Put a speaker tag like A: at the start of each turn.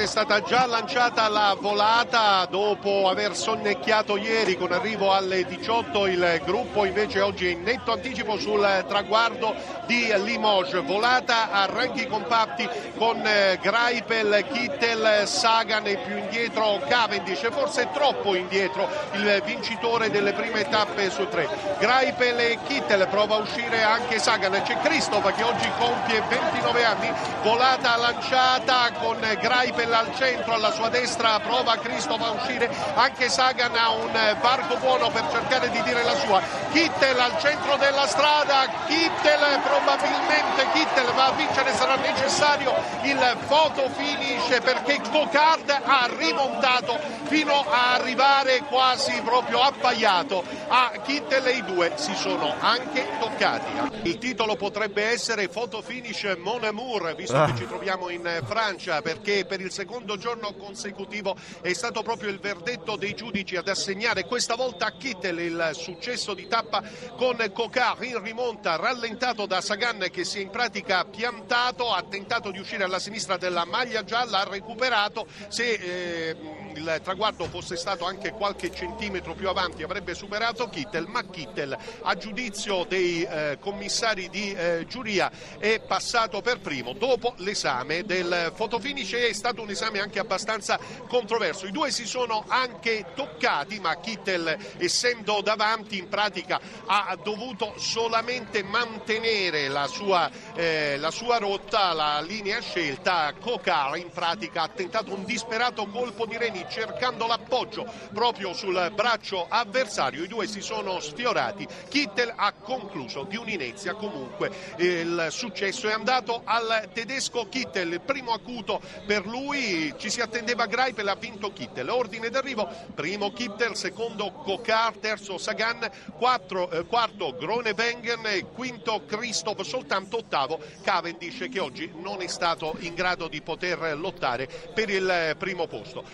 A: È stata già lanciata la volata dopo aver sonnecchiato ieri con arrivo alle 18 il gruppo invece oggi è in netto anticipo sul traguardo di Limoges. Volata a ranchi compatti con eh, Greipel, Kittel, Sagan e più indietro Cavendish. Forse troppo indietro il vincitore delle prime tappe su tre. Greipel e Kittel prova a uscire anche Sagan. C'è Christoph che oggi compie 29 anni. Volata lanciata con Greipel Kittel al centro, alla sua destra prova Cristof a uscire, anche Sagan ha un varco buono per cercare di dire la sua. Kittel al centro della strada, Kittel probabilmente Kittel va a vincere, sarà necessario il photo finish perché Cocard ha rimontato fino a arrivare quasi proprio appaiato a Kittel e i due si sono anche toccati. Il titolo potrebbe essere photo finish Mon Amour, visto che ci troviamo in Francia, perché per il secondo giorno consecutivo è stato proprio il verdetto dei giudici ad assegnare questa volta a Kittel il successo di tappa con Cocard in rimonta, rallentato da Sagan che si è in pratica piantato, ha tentato di uscire alla sinistra della maglia gialla, ha recuperato, se eh, il traguardo fosse stato anche qualche centimetro più avanti avrebbe superato Kittel, ma Kittel a giudizio dei eh, commissari di eh, giuria è passato per primo dopo l'esame del fotofinish è stato un esame anche abbastanza controverso. I due si sono anche toccati, ma Kittel, essendo davanti, in pratica ha dovuto solamente mantenere la sua, eh, la sua rotta, la linea scelta. Cocar, in pratica, ha tentato un disperato colpo di reni cercando l'appoggio proprio sul braccio avversario. I due si sono sfiorati. Kittel ha concluso di un'inezia. Comunque il successo è andato al tedesco Kittel, il primo acuto per lui ci si attendeva Greipel, ha vinto Kittel. Ordine d'arrivo, primo Kittel, secondo Cocard, terzo Sagan, quattro, eh, quarto Gronewengen, quinto Christoph, soltanto ottavo Cavendish che oggi non è stato in grado di poter lottare per il primo posto.